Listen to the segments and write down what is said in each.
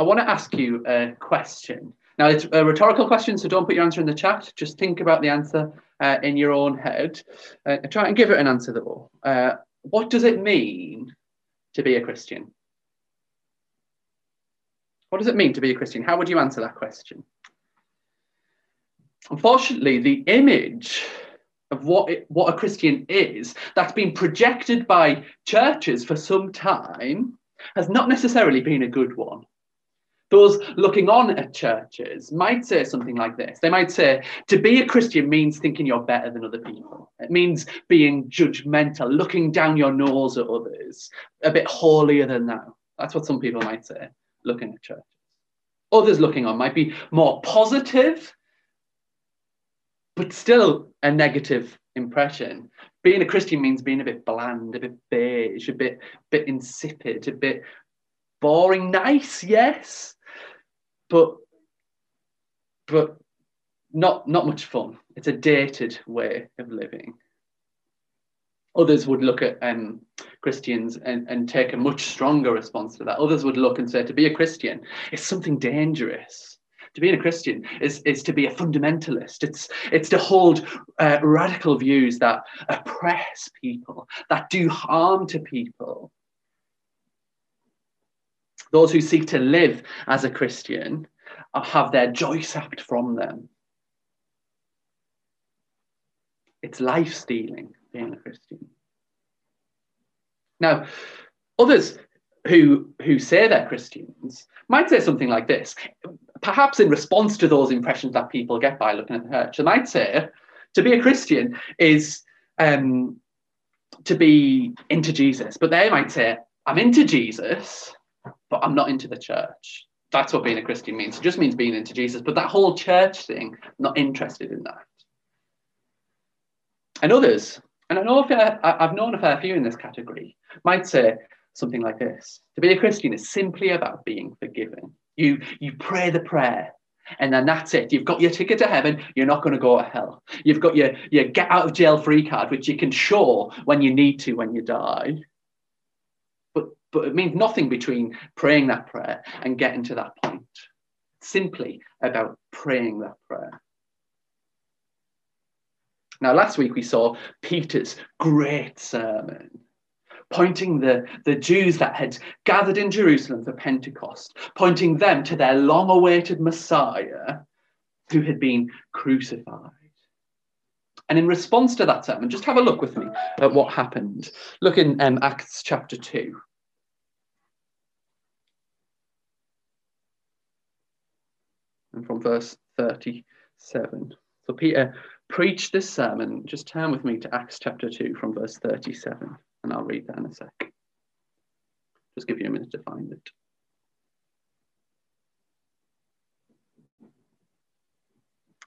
I want to ask you a question. Now, it's a rhetorical question, so don't put your answer in the chat. Just think about the answer uh, in your own head. Uh, try and give it an answer, though. Uh, what does it mean to be a Christian? What does it mean to be a Christian? How would you answer that question? Unfortunately, the image of what it, what a Christian is that's been projected by churches for some time has not necessarily been a good one. Those looking on at churches might say something like this. They might say, to be a Christian means thinking you're better than other people. It means being judgmental, looking down your nose at others, a bit holier than thou. That's what some people might say, looking at churches. Others looking on might be more positive, but still a negative impression. Being a Christian means being a bit bland, a bit beige, a bit, bit insipid, a bit boring. Nice, yes, but but not not much fun. It's a dated way of living. Others would look at um, Christians and, and take a much stronger response to that. Others would look and say, to be a Christian is something dangerous. To be a Christian is, is to be a fundamentalist. It's, it's to hold uh, radical views that oppress people, that do harm to people. Those who seek to live as a Christian have their joy sapped from them. It's life stealing being a Christian. Now, others who, who say they're Christians might say something like this, perhaps in response to those impressions that people get by looking at the church. They might say, to be a Christian is um, to be into Jesus. But they might say, I'm into Jesus, but I'm not into the church. That's what being a Christian means. It just means being into Jesus. But that whole church thing, I'm not interested in that. And others, and I know fair, I've known a fair few in this category, might say something like this To be a Christian is simply about being forgiven. You, you pray the prayer, and then that's it. You've got your ticket to heaven. You're not going to go to hell. You've got your, your get out of jail free card, which you can show when you need to when you die. But, it means nothing between praying that prayer and getting to that point. simply about praying that prayer. Now, last week we saw Peter's great sermon, pointing the, the Jews that had gathered in Jerusalem for Pentecost, pointing them to their long awaited Messiah who had been crucified. And in response to that sermon, just have a look with me at what happened. Look in um, Acts chapter 2. And from verse 37. So Peter preach this sermon, just turn with me to Acts chapter 2 from verse 37, and I'll read that in a sec. Just give you a minute to find it.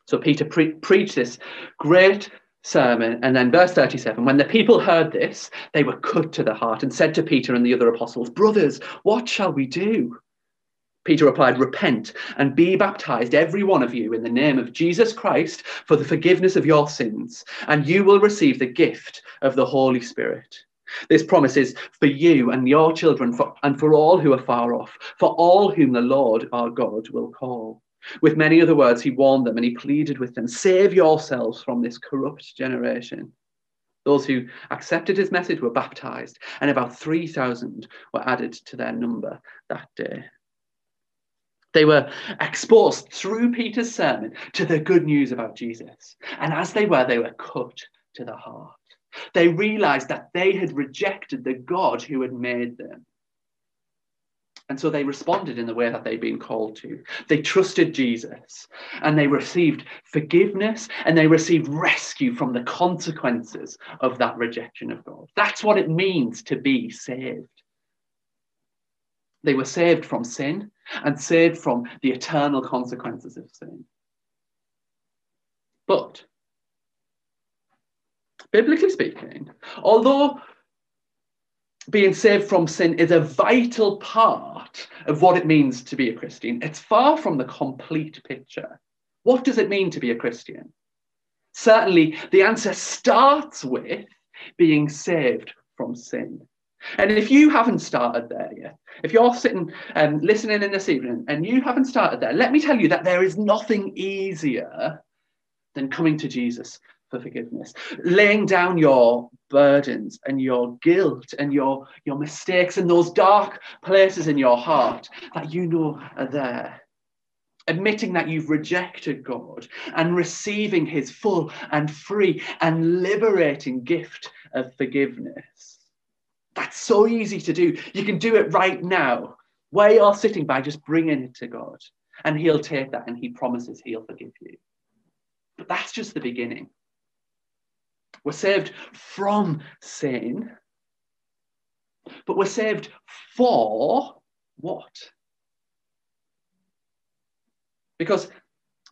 So Peter pre- preached this great sermon, and then verse 37 when the people heard this, they were cut to the heart and said to Peter and the other apostles, Brothers, what shall we do? Peter replied, Repent and be baptized, every one of you, in the name of Jesus Christ for the forgiveness of your sins, and you will receive the gift of the Holy Spirit. This promise is for you and your children, for, and for all who are far off, for all whom the Lord our God will call. With many other words, he warned them and he pleaded with them Save yourselves from this corrupt generation. Those who accepted his message were baptized, and about 3,000 were added to their number that day. They were exposed through Peter's sermon to the good news about Jesus. And as they were, they were cut to the heart. They realized that they had rejected the God who had made them. And so they responded in the way that they'd been called to. They trusted Jesus and they received forgiveness and they received rescue from the consequences of that rejection of God. That's what it means to be saved. They were saved from sin and saved from the eternal consequences of sin. But, biblically speaking, although being saved from sin is a vital part of what it means to be a Christian, it's far from the complete picture. What does it mean to be a Christian? Certainly, the answer starts with being saved from sin. And if you haven't started there yet, if you're sitting and listening in this evening and you haven't started there, let me tell you that there is nothing easier than coming to Jesus for forgiveness, laying down your burdens and your guilt and your, your mistakes and those dark places in your heart that you know are there. Admitting that you've rejected God and receiving his full and free and liberating gift of forgiveness. That's so easy to do. You can do it right now, where you're sitting by just bringing it to God. And He'll take that and He promises He'll forgive you. But that's just the beginning. We're saved from sin, but we're saved for what? Because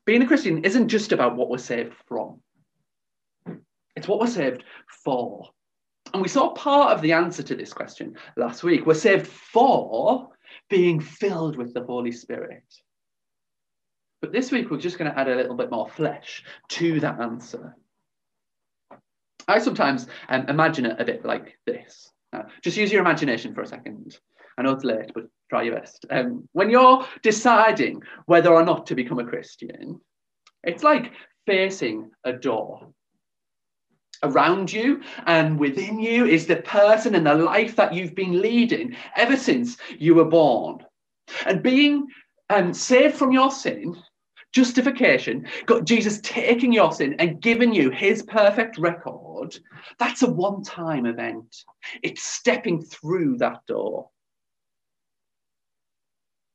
being a Christian isn't just about what we're saved from, it's what we're saved for. And we saw part of the answer to this question last week. We're saved for being filled with the Holy Spirit. But this week, we're just going to add a little bit more flesh to that answer. I sometimes um, imagine it a bit like this. Just use your imagination for a second. I know it's late, but try your best. Um, when you're deciding whether or not to become a Christian, it's like facing a door around you and within you is the person and the life that you've been leading ever since you were born. And being um, saved from your sin, justification, got Jesus taking your sin and giving you his perfect record, that's a one time event. It's stepping through that door.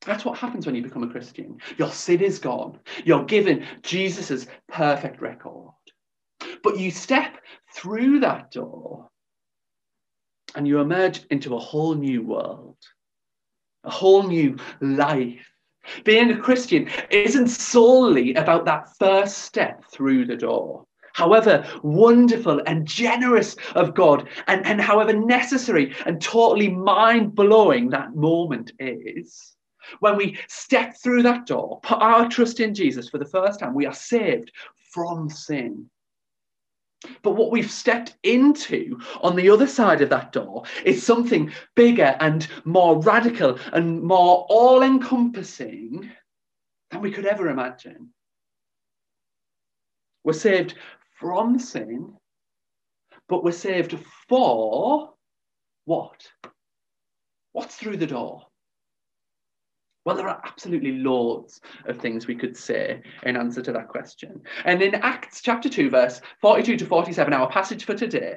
That's what happens when you become a Christian. Your sin is gone. You're given Jesus' perfect record. But you step through that door and you emerge into a whole new world, a whole new life. Being a Christian isn't solely about that first step through the door. However wonderful and generous of God, and, and however necessary and totally mind blowing that moment is, when we step through that door, put our trust in Jesus for the first time, we are saved from sin. But what we've stepped into on the other side of that door is something bigger and more radical and more all encompassing than we could ever imagine. We're saved from sin, but we're saved for what? What's through the door? Well, there are absolutely loads of things we could say in answer to that question. And in Acts chapter 2, verse 42 to 47, our passage for today,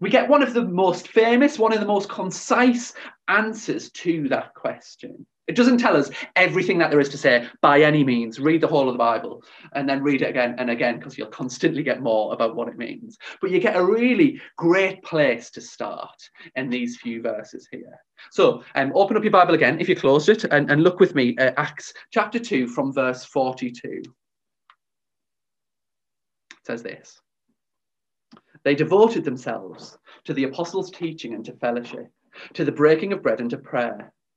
we get one of the most famous, one of the most concise answers to that question. It doesn't tell us everything that there is to say by any means. Read the whole of the Bible and then read it again and again because you'll constantly get more about what it means. But you get a really great place to start in these few verses here. So um, open up your Bible again if you closed it and, and look with me at Acts chapter 2 from verse 42. It says this They devoted themselves to the apostles' teaching and to fellowship, to the breaking of bread and to prayer.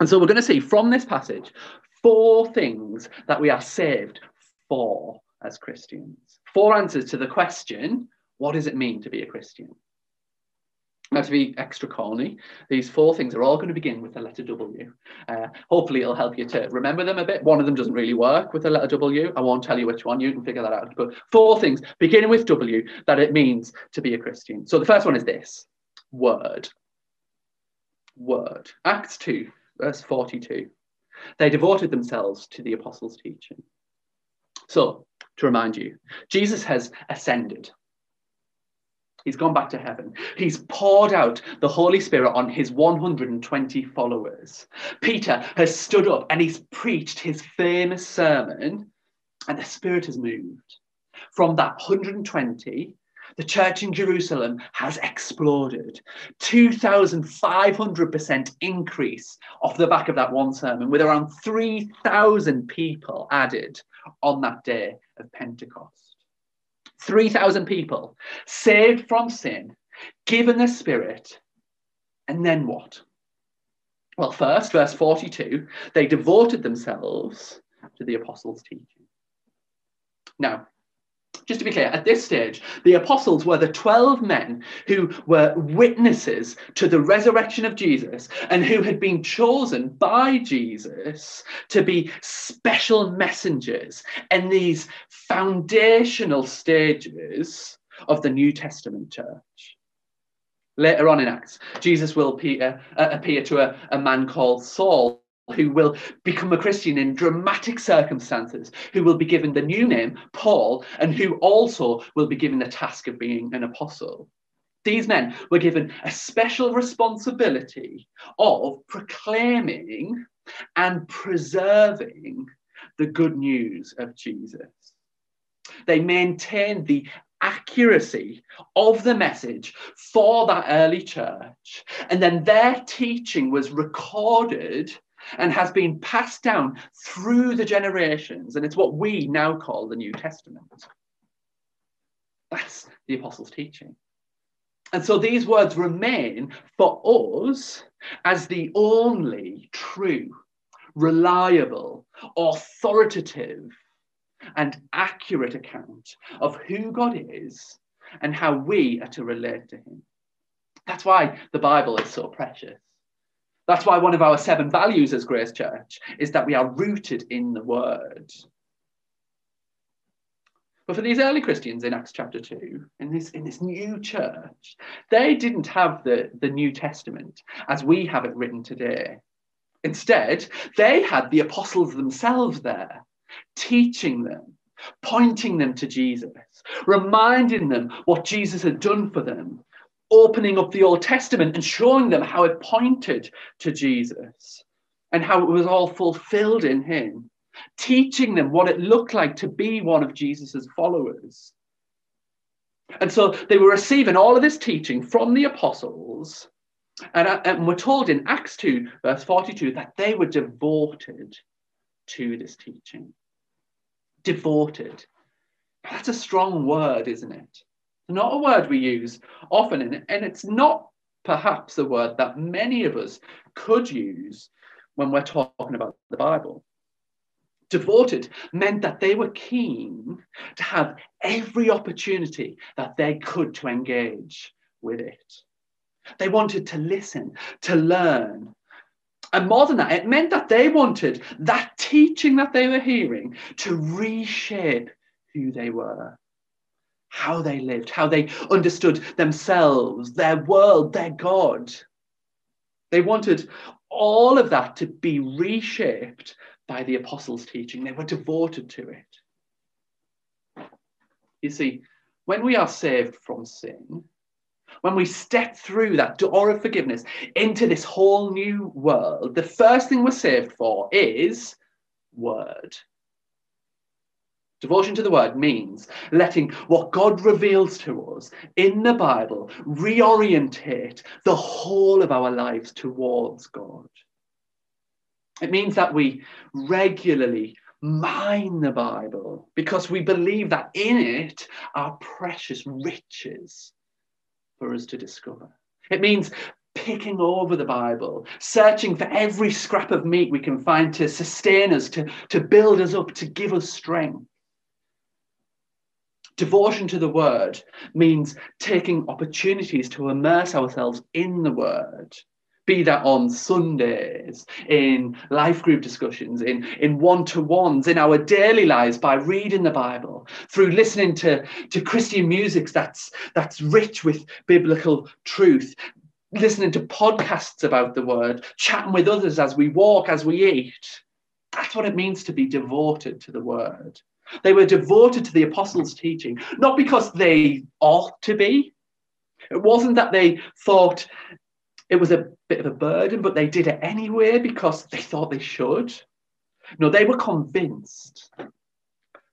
And so we're going to see from this passage four things that we are saved for as Christians. Four answers to the question what does it mean to be a Christian? Now, to be extra corny, these four things are all going to begin with the letter W. Uh, hopefully, it'll help you to remember them a bit. One of them doesn't really work with the letter W. I won't tell you which one, you can figure that out. But four things beginning with W that it means to be a Christian. So, the first one is this word. Word. Acts 2, verse 42. They devoted themselves to the apostles' teaching. So, to remind you, Jesus has ascended. He's gone back to heaven. He's poured out the Holy Spirit on his 120 followers. Peter has stood up and he's preached his famous sermon, and the Spirit has moved. From that 120, the church in Jerusalem has exploded. 2,500% increase off the back of that one sermon, with around 3,000 people added on that day of Pentecost. 3,000 people saved from sin, given the Spirit, and then what? Well, first, verse 42, they devoted themselves to the apostles' teaching. Now, just to be clear, at this stage, the apostles were the 12 men who were witnesses to the resurrection of Jesus and who had been chosen by Jesus to be special messengers in these foundational stages of the New Testament church. Later on in Acts, Jesus will appear, uh, appear to a, a man called Saul who will become a Christian in dramatic circumstances, who will be given the new name, Paul, and who also will be given the task of being an apostle. These men were given a special responsibility of proclaiming and preserving the good news of Jesus. They maintained the accuracy of the message for that early church. And then their teaching was recorded and has been passed down through the generations. And it's what we now call the New Testament. That's the apostles' teaching. And so these words remain for us as the only true, reliable, authoritative, and accurate account of who God is and how we are to relate to Him. That's why the Bible is so precious. That's why one of our seven values as Grace Church is that we are rooted in the Word. But for these early Christians in Acts chapter 2, in this, in this new church, they didn't have the, the New Testament as we have it written today. Instead, they had the apostles themselves there, teaching them, pointing them to Jesus, reminding them what Jesus had done for them, opening up the Old Testament and showing them how it pointed to Jesus and how it was all fulfilled in him, teaching them what it looked like to be one of Jesus's followers. And so they were receiving all of this teaching from the apostles. And, uh, and we're told in Acts 2, verse 42, that they were devoted to this teaching. Devoted. That's a strong word, isn't it? Not a word we use often, and it's not perhaps a word that many of us could use when we're talking about the Bible. Devoted meant that they were keen to have every opportunity that they could to engage with it. They wanted to listen, to learn. And more than that, it meant that they wanted that teaching that they were hearing to reshape who they were how they lived, how they understood themselves, their world, their God. They wanted all of that to be reshaped by the apostles' teaching. They were devoted to it. You see, when we are saved from sin, when we step through that door of forgiveness into this whole new world, the first thing we're saved for is word. Devotion to the word means letting what God reveals to us in the Bible reorientate the whole of our lives towards God. It means that we regularly mine the Bible because we believe that in it are precious riches for us to discover. It means picking over the Bible, searching for every scrap of meat we can find to sustain us, to, to build us up, to give us strength. Devotion to the word means taking opportunities to immerse ourselves in the word, be that on Sundays, in life group discussions, in, in one to ones, in our daily lives by reading the Bible, through listening to, to Christian music that's, that's rich with biblical truth, listening to podcasts about the word, chatting with others as we walk, as we eat. That's what it means to be devoted to the word. They were devoted to the apostles' teaching, not because they ought to be. It wasn't that they thought it was a bit of a burden, but they did it anyway because they thought they should. No, they were convinced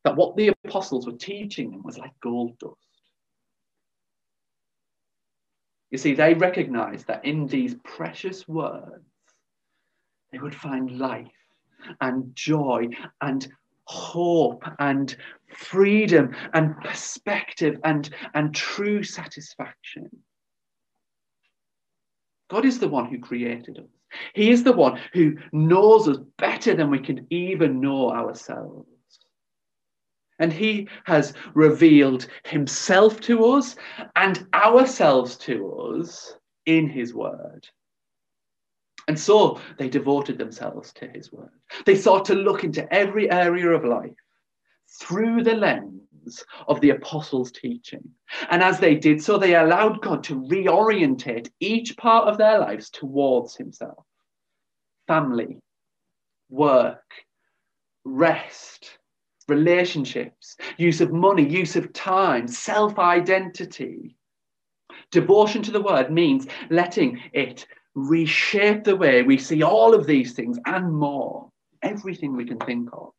that what the apostles were teaching them was like gold dust. You see, they recognized that in these precious words, they would find life and joy and hope and freedom and perspective and, and true satisfaction. God is the one who created us. He is the one who knows us better than we can even know ourselves. And he has revealed himself to us and ourselves to us in his word. And so they devoted themselves to his word. They sought to look into every area of life through the lens of the apostles' teaching. And as they did so, they allowed God to reorientate each part of their lives towards himself family, work, rest, relationships, use of money, use of time, self identity. Devotion to the word means letting it reshape the way we see all of these things and more, everything we can think of.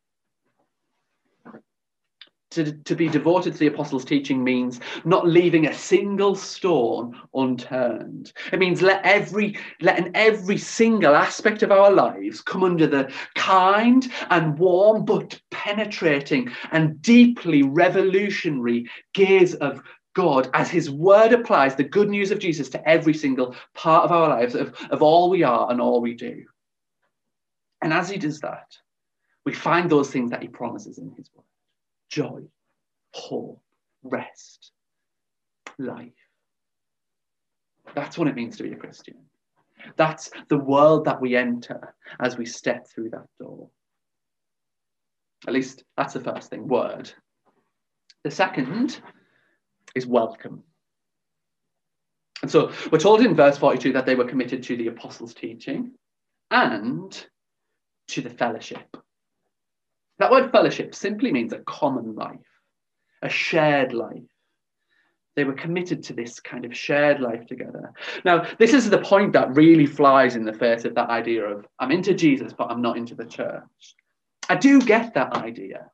To, to be devoted to the apostles' teaching means not leaving a single stone unturned. It means let every letting every single aspect of our lives come under the kind and warm but penetrating and deeply revolutionary gaze of God as his word applies the good news of Jesus to every single part of our lives, of, of all we are and all we do. And as he does that, we find those things that he promises in his word joy, hope, rest, life. That's what it means to be a Christian. That's the world that we enter as we step through that door. At least that's the first thing word. The second is welcome. And so we're told in verse 42 that they were committed to the apostles' teaching and to the fellowship. That word fellowship simply means a common life, a shared life. They were committed to this kind of shared life together. Now, this is the point that really flies in the face of that idea of I'm into Jesus, but I'm not into the church. I do get that idea.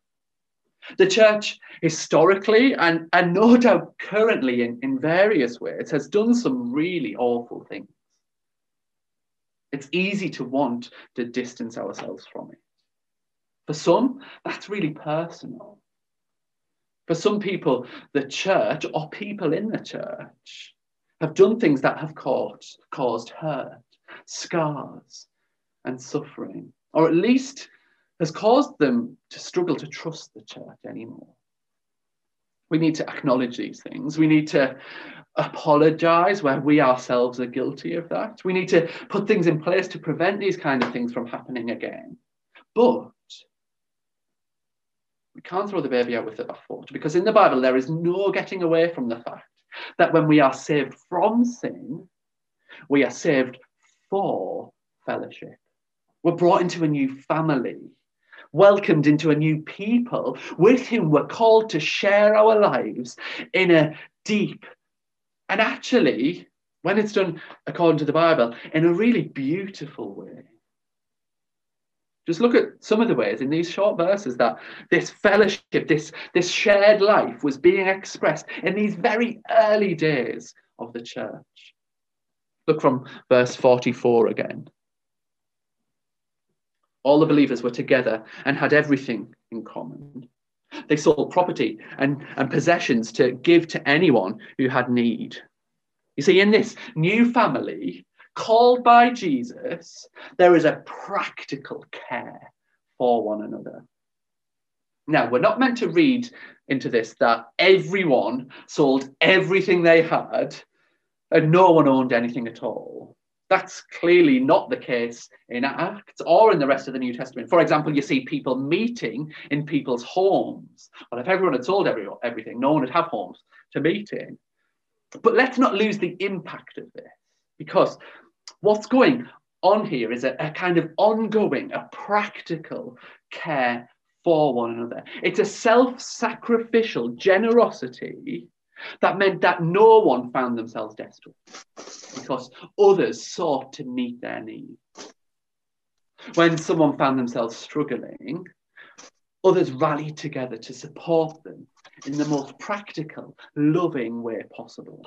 The church, historically and, and no doubt currently in, in various ways, has done some really awful things. It's easy to want to distance ourselves from it. For some, that's really personal. For some people, the church or people in the church have done things that have caused, caused hurt, scars, and suffering, or at least has caused them to struggle to trust the church anymore. We need to acknowledge these things. We need to apologize where we ourselves are guilty of that. We need to put things in place to prevent these kind of things from happening again. But we can't throw the baby out with the bathwater because in the Bible there is no getting away from the fact that when we are saved from sin, we are saved for fellowship. We're brought into a new family welcomed into a new people with whom we're called to share our lives in a deep and actually, when it's done according to the Bible, in a really beautiful way. Just look at some of the ways in these short verses that this fellowship, this, this shared life was being expressed in these very early days of the church. Look from verse 44 again. All the believers were together and had everything in common. They sold property and, and possessions to give to anyone who had need. You see, in this new family called by Jesus, there is a practical care for one another. Now, we're not meant to read into this that everyone sold everything they had and no one owned anything at all. That's clearly not the case in Acts or in the rest of the New Testament. For example, you see people meeting in people's homes. Well, if everyone had sold every, everything, no one would have homes to meet in. But let's not lose the impact of this because what's going on here is a, a kind of ongoing, a practical care for one another. It's a self sacrificial generosity that meant that no one found themselves desperate because others sought to meet their needs. When someone found themselves struggling, others rallied together to support them in the most practical, loving way possible.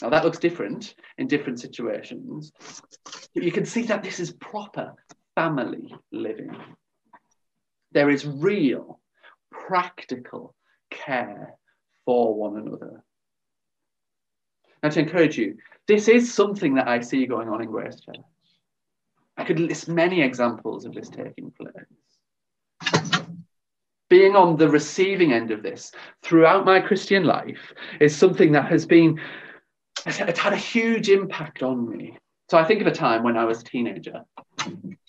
Now, that looks different in different situations, but you can see that this is proper family living. There is real, practical care for one another. Now, to encourage you, this is something that I see going on in Grace Church. I could list many examples of this taking place. Being on the receiving end of this throughout my Christian life is something that has been, it's had a huge impact on me. So I think of a time when I was a teenager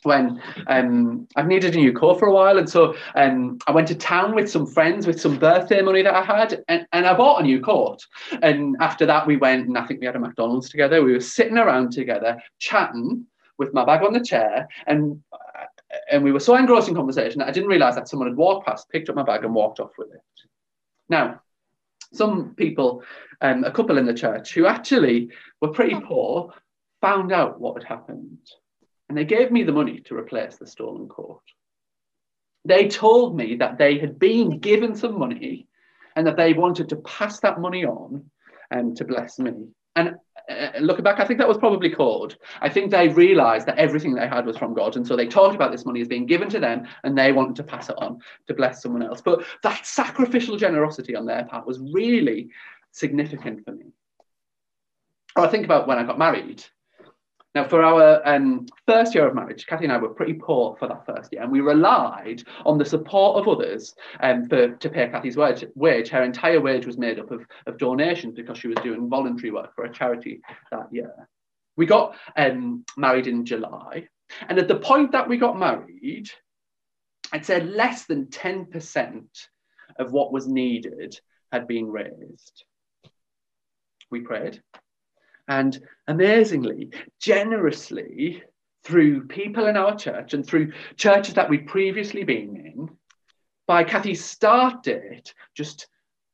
when um, I've needed a new coat for a while. And so um, I went to town with some friends with some birthday money that I had, and, and I bought a new coat. And after that, we went and I think we had a McDonald's together. We were sitting around together, chatting with my bag on the chair. And, and we were so engrossed in conversation that I didn't realize that someone had walked past, picked up my bag, and walked off with it. Now, some people, um, a couple in the church who actually were pretty poor, found out what had happened and they gave me the money to replace the stolen coat. They told me that they had been given some money and that they wanted to pass that money on um, to bless me. And uh, looking back, I think that was probably called. I think they realized that everything they had was from God. And so they talked about this money as being given to them and they wanted to pass it on to bless someone else. But that sacrificial generosity on their part was really significant for me. I think about when I got married. Now, for our um, first year of marriage, Kathy and I were pretty poor for that first year, and we relied on the support of others um, for, to pay Kathy's wage, wage. Her entire wage was made up of, of donations because she was doing voluntary work for a charity that year. We got um, married in July, and at the point that we got married, I'd say less than 10% of what was needed had been raised. We prayed, and amazingly, generously, through people in our church and through churches that we'd previously been in, by Kathy's start date, just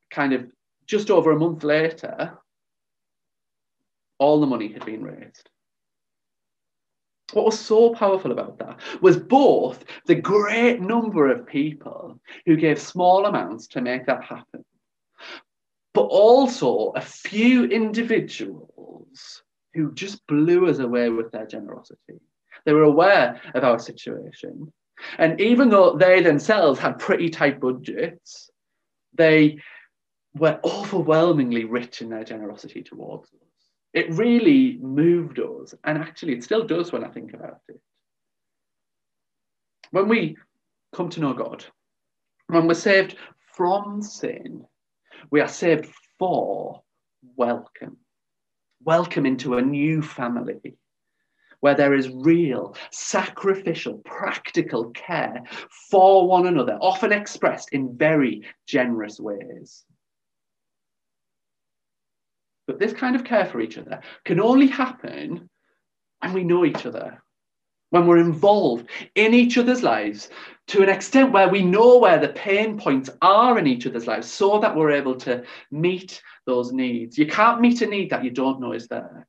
kind of just over a month later, all the money had been raised. What was so powerful about that was both the great number of people who gave small amounts to make that happen, also a few individuals who just blew us away with their generosity. They were aware of our situation. And even though they themselves had pretty tight budgets, they were overwhelmingly rich in their generosity towards us. It really moved us. And actually, it still does when I think about it. When we come to know God, when we're saved from sin, we are saved for welcome. Welcome into a new family where there is real, sacrificial, practical care for one another, often expressed in very generous ways. But this kind of care for each other can only happen when we know each other, when we're involved in each other's lives to an extent where we know where the pain points are in each other's lives so that we're able to meet those needs. You can't meet a need that you don't know is there.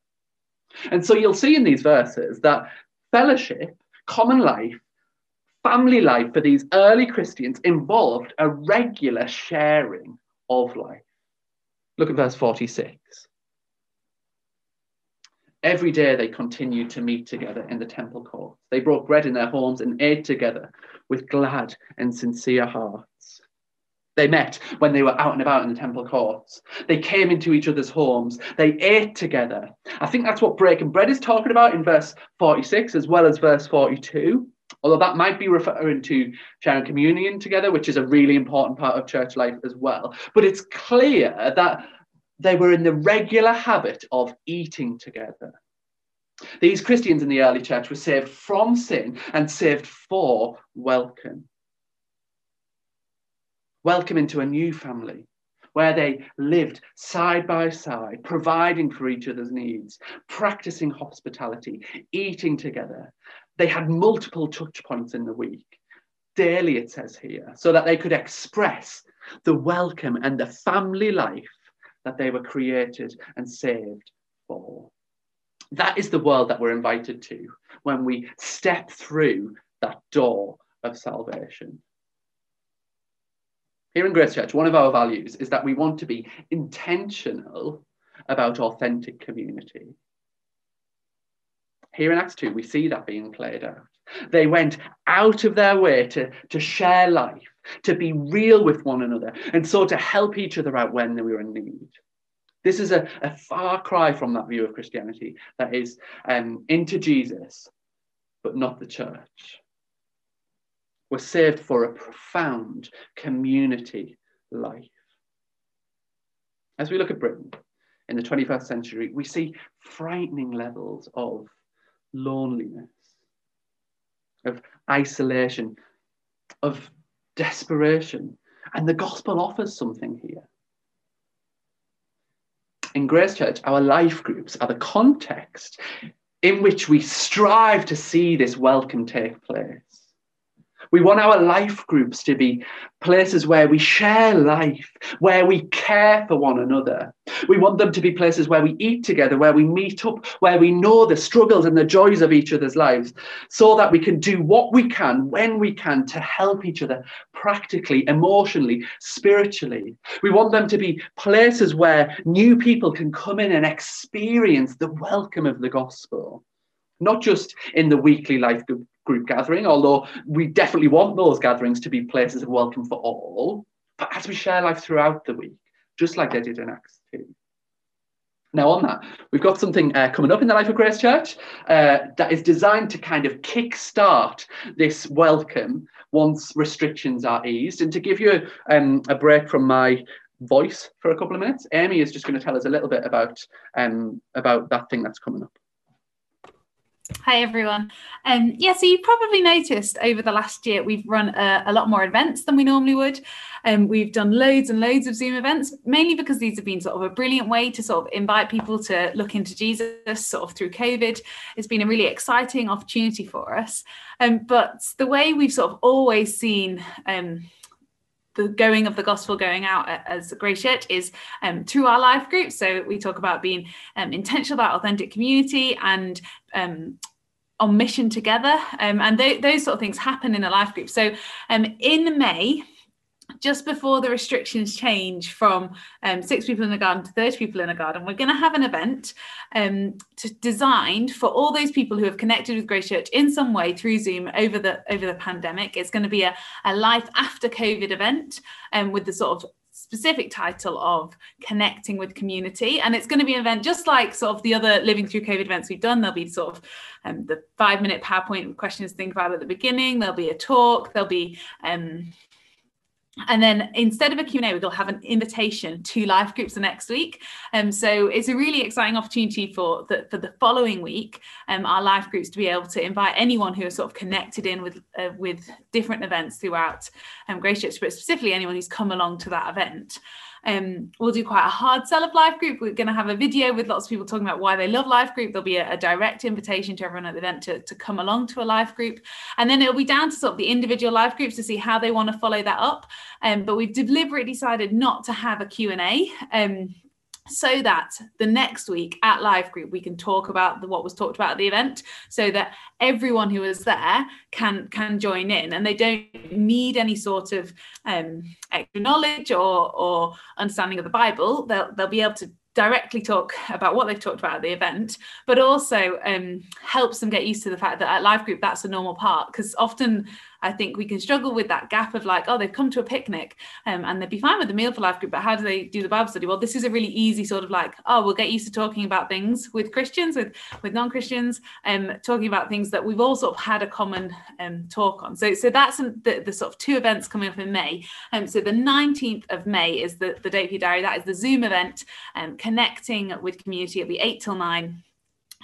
And so you'll see in these verses that fellowship, common life, family life for these early Christians involved a regular sharing of life. Look at verse 46. Every day they continued to meet together in the temple courts. They broke bread in their homes and ate together with glad and sincere hearts. They met when they were out and about in the temple courts. They came into each other's homes. They ate together. I think that's what breaking bread is talking about in verse 46 as well as verse 42. Although that might be referring to sharing communion together, which is a really important part of church life as well. But it's clear that they were in the regular habit of eating together. These Christians in the early church were saved from sin and saved for welcome. Welcome into a new family where they lived side by side, providing for each other's needs, practicing hospitality, eating together. They had multiple touch points in the week, daily, it says here, so that they could express the welcome and the family life that they were created and saved for. That is the world that we're invited to when we step through that door of salvation. Here in Grace Church, one of our values is that we want to be intentional about authentic community. Here in Acts 2, we see that being played out. They went out of their way to, to share life, to be real with one another, and so to help each other out when they were in need. This is a, a far cry from that view of Christianity that is um, into Jesus, but not the church. We're saved for a profound community life. As we look at Britain in the 21st century, we see frightening levels of loneliness, of isolation, of desperation. And the gospel offers something here. In Grace Church, our life groups are the context in which we strive to see this welcome take place. We want our life groups to be places where we share life, where we care for one another. We want them to be places where we eat together, where we meet up, where we know the struggles and the joys of each other's lives, so that we can do what we can when we can to help each other practically, emotionally, spiritually. We want them to be places where new people can come in and experience the welcome of the gospel not just in the weekly life group group gathering, although we definitely want those gatherings to be places of welcome for all, but as we share life throughout the week, just like they did in Acts 2. Now, on that, we've got something uh, coming up in the Life of Grace Church uh, that is designed to kind of kick-start this welcome once restrictions are eased. And to give you um, a break from my voice for a couple of minutes, Amy is just going to tell us a little bit about, um, about that thing that's coming up. Hi everyone. Um, yeah, so you've probably noticed over the last year we've run a, a lot more events than we normally would. Um, we've done loads and loads of Zoom events, mainly because these have been sort of a brilliant way to sort of invite people to look into Jesus sort of through COVID. It's been a really exciting opportunity for us. Um, but the way we've sort of always seen um, the going of the gospel going out as a Grace Church is um, through our life groups. So we talk about being um, intentional about authentic community and um, on mission together. Um, and th- those sort of things happen in a life group. So um, in May, just before the restrictions change from um, six people in a garden to 30 people in a garden, we're going to have an event um, to, designed for all those people who have connected with Grace Church in some way through Zoom over the over the pandemic. It's going to be a, a life after COVID event um, with the sort of specific title of connecting with community. And it's going to be an event just like sort of the other living through covid events we've done. There'll be sort of um, the five minute powerpoint questions to think about at the beginning. There'll be a talk. There'll be um, and then instead of a Q&A, we'll have an invitation to life groups the next week. Um, so it's a really exciting opportunity for the, for the following week, um, our life groups to be able to invite anyone who is sort of connected in with uh, with different events throughout um, Church, but specifically anyone who's come along to that event. Um, we'll do quite a hard sell of life group. We're going to have a video with lots of people talking about why they love life group. There'll be a, a, direct invitation to everyone at the event to, to come along to a life group. And then it'll be down to sort of the individual life groups to see how they want to follow that up. Um, but we've deliberately decided not to have a Q&A. Um, so that the next week at live group we can talk about the, what was talked about at the event so that everyone who is there can can join in and they don't need any sort of um, extra knowledge or or understanding of the bible they'll, they'll be able to directly talk about what they've talked about at the event, but also um, helps them get used to the fact that at live group that's a normal part. Because often I think we can struggle with that gap of like, oh, they've come to a picnic um, and they'd be fine with the meal for life group, but how do they do the Bible study? Well, this is a really easy sort of like, oh, we'll get used to talking about things with Christians, with with non-Christians, um, talking about things that we've all sort of had a common um, talk on. So, so that's the, the sort of two events coming up in May. Um, so the 19th of May is the, the date for your diary. That is the Zoom event, um, connecting with community. It'll be eight till nine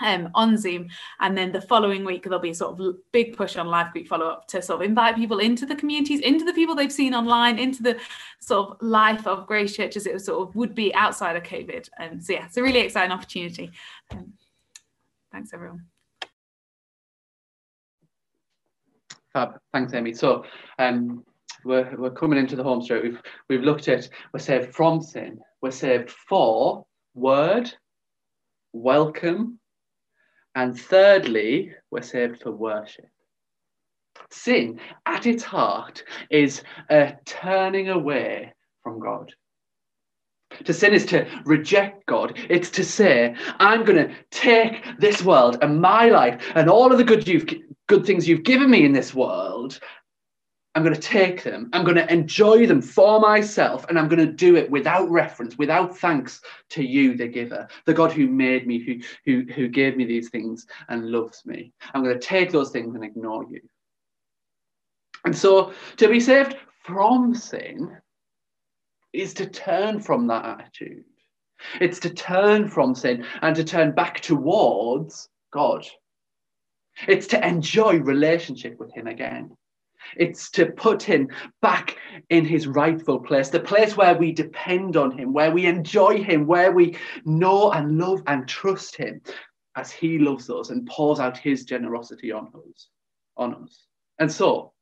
um, on Zoom. And then the following week, there'll be a sort of big push on live group follow up to sort of invite people into the communities, into the people they've seen online, into the sort of life of Grace Church as it sort of would be outside of COVID. And so, yeah, it's a really exciting opportunity. Um, thanks, everyone. Fab. Thanks, Amy. So, um, we're, we're coming into the home straight. We've, we've looked at, we're saved from sin, we're saved for word, welcome, and thirdly, we're saved for worship. Sin, at its heart, is a turning away from God. To sin is to reject God. It's to say, I'm going to take this world and my life and all of the good you've good things you've given me in this world. I'm going to take them. I'm going to enjoy them for myself, and I'm going to do it without reference, without thanks to you, the giver, the God who made me, who, who, who gave me these things and loves me. I'm going to take those things and ignore you. And so, to be saved from sin is to turn from that attitude. It's to turn from sin and to turn back towards God. It's to enjoy relationship with Him again. It's to put Him back in His rightful place, the place where we depend on Him, where we enjoy Him, where we know and love and trust Him as He loves us and pours out His generosity on us. On us. And so,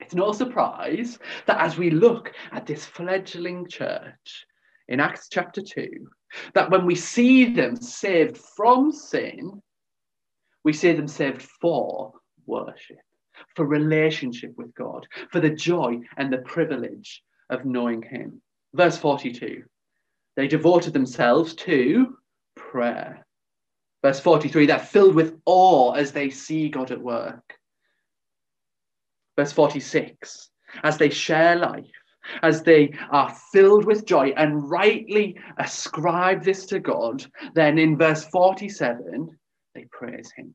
it's no surprise that as we look at this fledgling church in Acts chapter 2, that when we see them saved from sin, we see them saved for worship, for relationship with God, for the joy and the privilege of knowing Him. Verse 42 they devoted themselves to prayer. Verse 43 they're filled with awe as they see God at work. Verse 46 as they share life, as they are filled with joy and rightly ascribe this to God, then in verse 47, they praise him.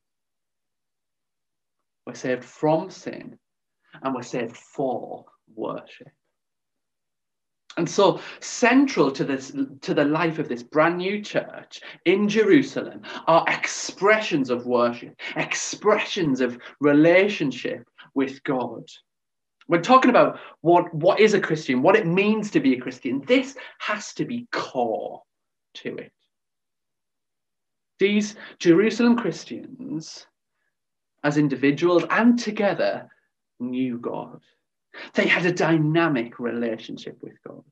We're saved from sin and we're saved for worship. And so, central to this, to the life of this brand new church in Jerusalem are expressions of worship, expressions of relationship with God. We're talking about what, what is a Christian, what it means to be a Christian. This has to be core to it. These Jerusalem Christians, as individuals and together, knew God. They had a dynamic relationship with God,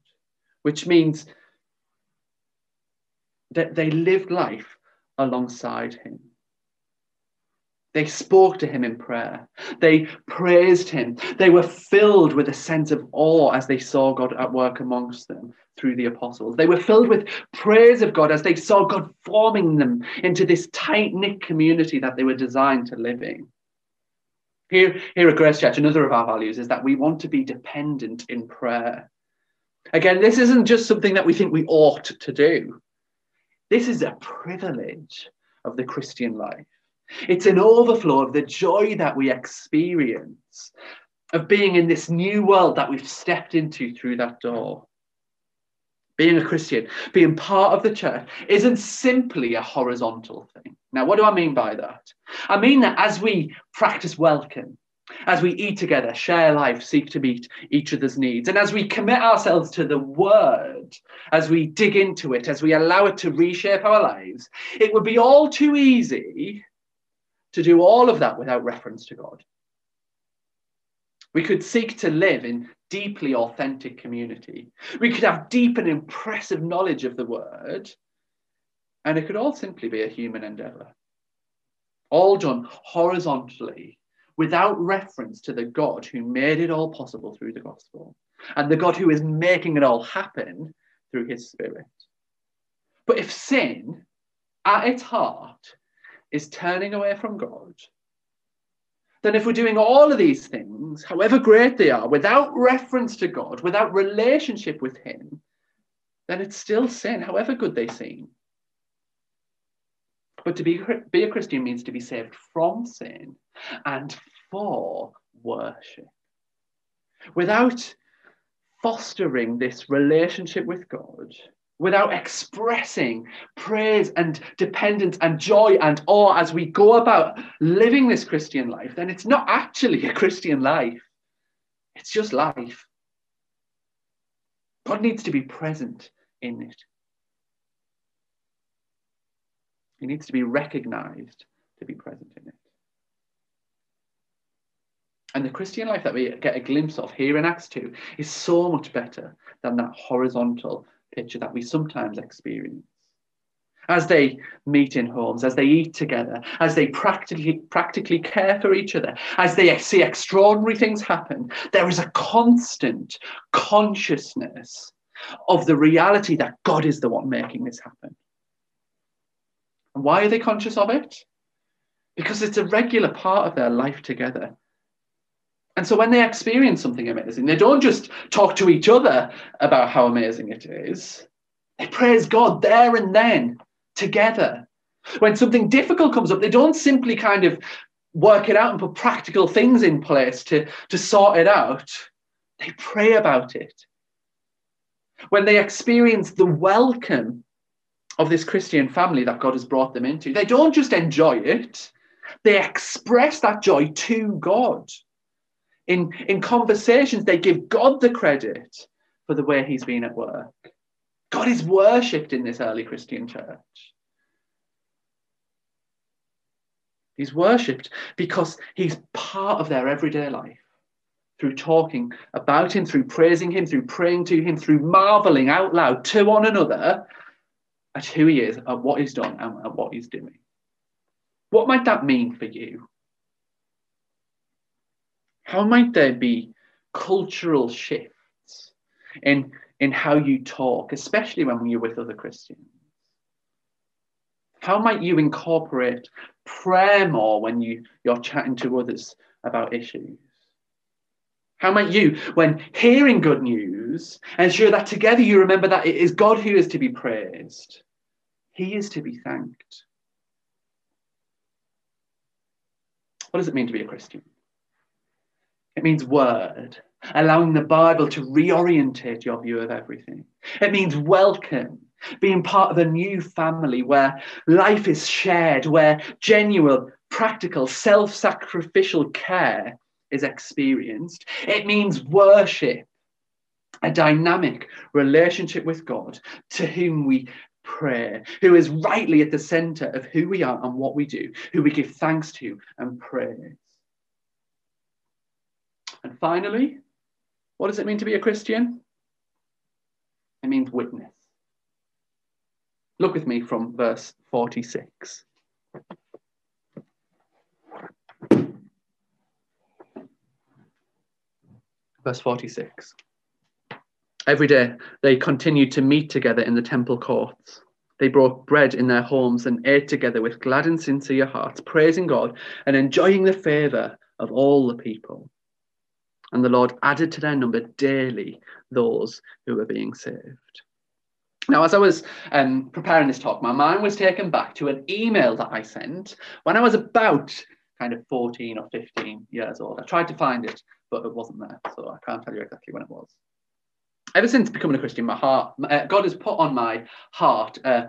which means that they lived life alongside Him. They spoke to him in prayer. They praised him. They were filled with a sense of awe as they saw God at work amongst them through the apostles. They were filled with praise of God as they saw God forming them into this tight knit community that they were designed to live in. Here, here at Grace Church, another of our values is that we want to be dependent in prayer. Again, this isn't just something that we think we ought to do, this is a privilege of the Christian life. It's an overflow of the joy that we experience of being in this new world that we've stepped into through that door. Being a Christian, being part of the church, isn't simply a horizontal thing. Now, what do I mean by that? I mean that as we practice welcome, as we eat together, share life, seek to meet each other's needs, and as we commit ourselves to the word, as we dig into it, as we allow it to reshape our lives, it would be all too easy to do all of that without reference to God. We could seek to live in deeply authentic community. We could have deep and impressive knowledge of the word, and it could all simply be a human endeavor. All done horizontally without reference to the God who made it all possible through the gospel and the God who is making it all happen through his spirit. But if sin at its heart is turning away from God, then if we're doing all of these things, however great they are, without reference to God, without relationship with Him, then it's still sin, however good they seem. But to be, be a Christian means to be saved from sin and for worship. Without fostering this relationship with God, without expressing praise and dependence and joy and awe as we go about living this Christian life, then it's not actually a Christian life. It's just life. God needs to be present in it. He needs to be recognized to be present in it. And the Christian life that we get a glimpse of here in Acts 2 is so much better than that horizontal picture that we sometimes experience. As they meet in homes, as they eat together, as they practically, practically care for each other, as they see extraordinary things happen, there is a constant consciousness of the reality that God is the one making this happen. And why are they conscious of it? Because it's a regular part of their life together. And so when they experience something amazing, they don't just talk to each other about how amazing it is, they praise God there and then together. When something difficult comes up, they don't simply kind of work it out and put practical things in place to, to sort it out. They pray about it. When they experience the welcome of this Christian family that God has brought them into, they don't just enjoy it, they express that joy to God. In, in conversations, they give God the credit for the way he's been at work. God is worshipped in this early Christian church. He's worshipped because he's part of their everyday life through talking about him, through praising him, through praying to him, through marveling out loud to one another at who he is, at what he's done, and at what he's doing. What might that mean for you? How might there be cultural shifts in, in how you talk, especially when you're with other Christians? How might you incorporate prayer more when you, you're chatting to others about issues? How might you, when hearing good news, ensure that together you remember that it is God who is to be praised? He is to be thanked. What does it mean to be a Christian? It means word, allowing the Bible to reorientate your view of everything. It means welcome, being part of a new family where life is shared, where genuine, practical, self sacrificial care is experienced. It means worship, a dynamic relationship with God to whom we pray, who is rightly at the center of who we are and what we do, who we give thanks to and praise. And finally, what does it mean to be a Christian? It means witness. Look with me from verse 46. Verse 46. Every day they continued to meet together in the temple courts. They brought bread in their homes and ate together with glad and sincere hearts, praising God and enjoying the favour of all the people. And the Lord added to their number daily those who were being saved. Now, as I was um, preparing this talk, my mind was taken back to an email that I sent when I was about kind of 14 or 15 years old. I tried to find it, but it wasn't there. So I can't tell you exactly when it was. Ever since becoming a Christian, my heart, uh, God has put on my heart uh,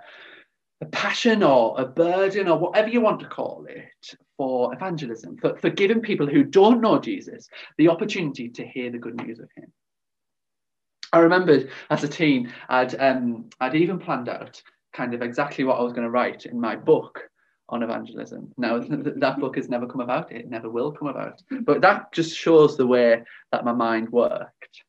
a passion or a burden or whatever you want to call it for evangelism, for, for giving people who don't know Jesus the opportunity to hear the good news of him. I remembered as a teen, I'd, um, I'd even planned out kind of exactly what I was going to write in my book on evangelism. Now, that book has never come about, it never will come about. But that just shows the way that my mind worked.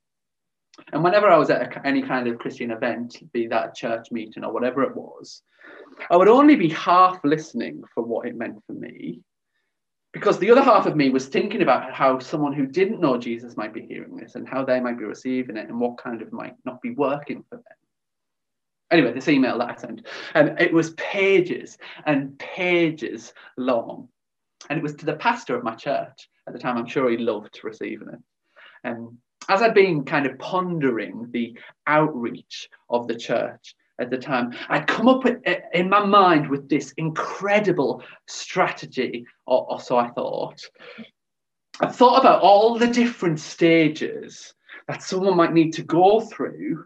And whenever I was at a, any kind of Christian event, be that a church meeting or whatever it was, I would only be half listening for what it meant for me, because the other half of me was thinking about how someone who didn't know Jesus might be hearing this and how they might be receiving it and what kind of might not be working for them. Anyway, this email that I sent, um, it was pages and pages long. And it was to the pastor of my church at the time. I'm sure he loved receiving it. Um, as I'd been kind of pondering the outreach of the church at the time, I'd come up with, eh, in my mind with this incredible strategy, or, or so I thought. I thought about all the different stages that someone might need to go through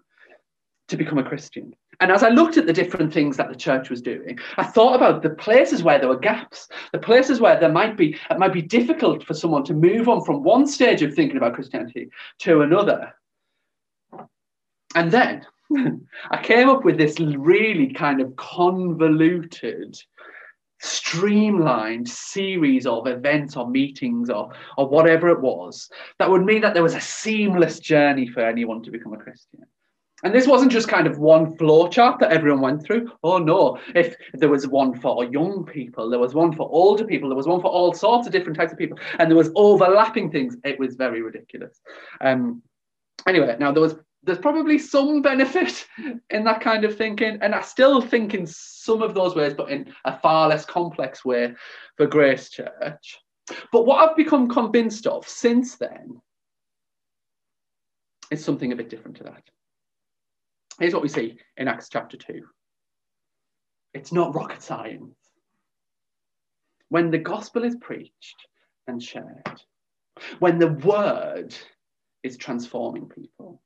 to become a Christian. And as I looked at the different things that the church was doing, I thought about the places where there were gaps, the places where there might be it might be difficult for someone to move on from one stage of thinking about Christianity to another. And then I came up with this really kind of convoluted, streamlined series of events or meetings or, or whatever it was that would mean that there was a seamless journey for anyone to become a Christian. And this wasn't just kind of one flow chart that everyone went through. Oh no, if there was one for young people, there was one for older people, there was one for all sorts of different types of people, and there was overlapping things. It was very ridiculous. Um, anyway, now there was there's probably some benefit in that kind of thinking. And I still think in some of those ways, but in a far less complex way for Grace Church. But what I've become convinced of since then is something a bit different to that. Here's what we see in Acts chapter 2 it's not rocket science. When the gospel is preached and shared, when the word is transforming people,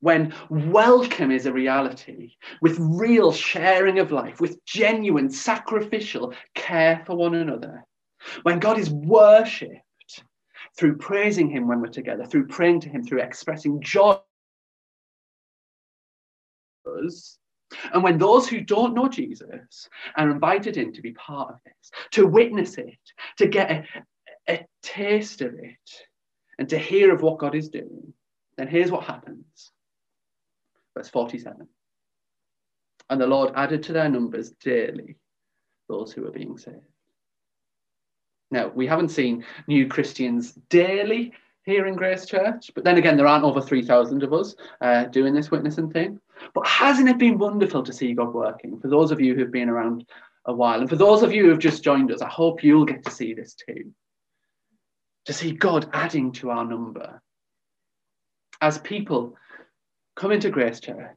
when welcome is a reality, with real sharing of life, with genuine sacrificial care for one another, when God is worshipped through praising Him when we're together, through praying to Him, through expressing joy. And when those who don't know Jesus are invited in to be part of this, to witness it, to get a, a taste of it, and to hear of what God is doing, then here's what happens verse 47. And the Lord added to their numbers daily those who were being saved. Now, we haven't seen new Christians daily here in Grace Church, but then again, there aren't over 3,000 of us uh, doing this witnessing thing. But hasn't it been wonderful to see God working? For those of you who've been around a while, and for those of you who've just joined us, I hope you'll get to see this too. To see God adding to our number. As people come into Grace Church,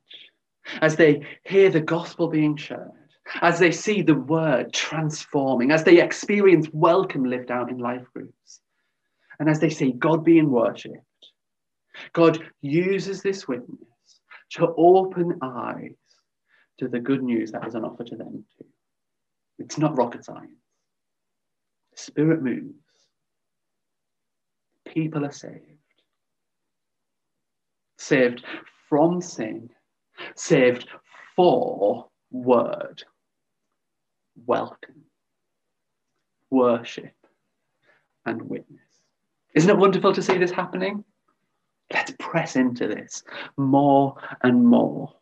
as they hear the gospel being shared, as they see the word transforming, as they experience welcome lived out in life groups, and as they see God being worshipped, God uses this witness to open eyes to the good news that is on offer to them too. It's not rocket science. The Spirit moves. People are saved. Saved from sin, saved for word, welcome, worship, and witness. Isn't it wonderful to see this happening? Let's press into this more and more.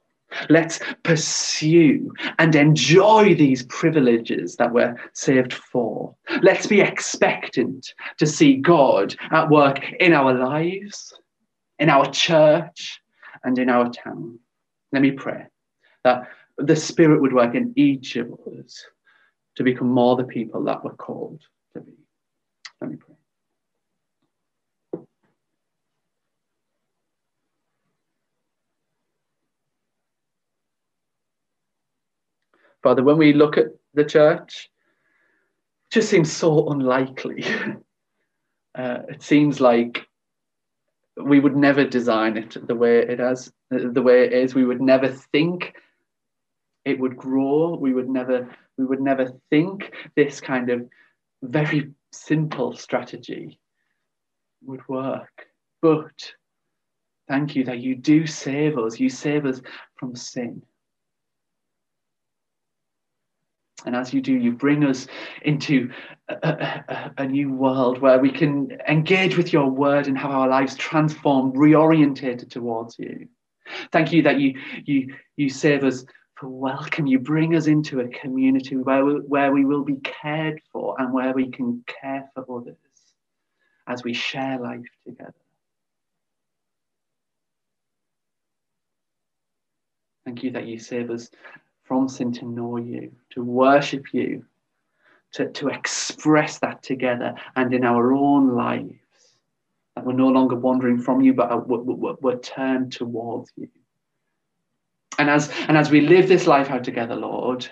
Let's pursue and enjoy these privileges that we're saved for. Let's be expectant to see God at work in our lives, in our church, and in our town. Let me pray that the Spirit would work in each of us to become more the people that we're called to be. Let me pray. Father, when we look at the church, it just seems so unlikely. Uh, it seems like we would never design it the way it has the way it is. We would never think it would grow. We would never we would never think this kind of very simple strategy would work. But thank you that you do save us. You save us from sin And as you do, you bring us into a, a, a, new world where we can engage with your word and have our lives transformed, reorientated towards you. Thank you that you, you, you save us for welcome. You bring us into a community where we, where we will be cared for and where we can care for others as we share life together. Thank you that you save us from sin to know you, to worship you, to, to express that together and in our own lives. That we're no longer wandering from you, but we're, we're, we're turned towards you. And as, and as we live this life out together, Lord,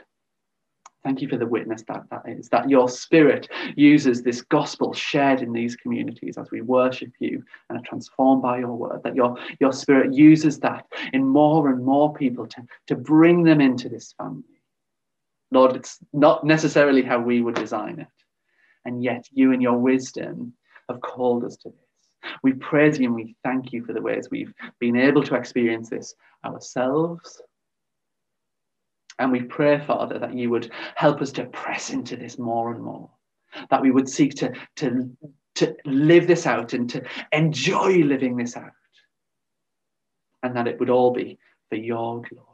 Thank you for the witness that that is, that your spirit uses this gospel shared in these communities as we worship you and are transformed by your word, that your, your spirit uses that in more and more people to, to bring them into this family. Lord, it's not necessarily how we would design it. And yet you and your wisdom have called us to this. We praise you and we thank you for the ways we've been able to experience this ourselves and we pray, Father, that you would help us to press into this more and more, that we would seek to, to, to live this out and to enjoy living this out, and that it would all be for your glory.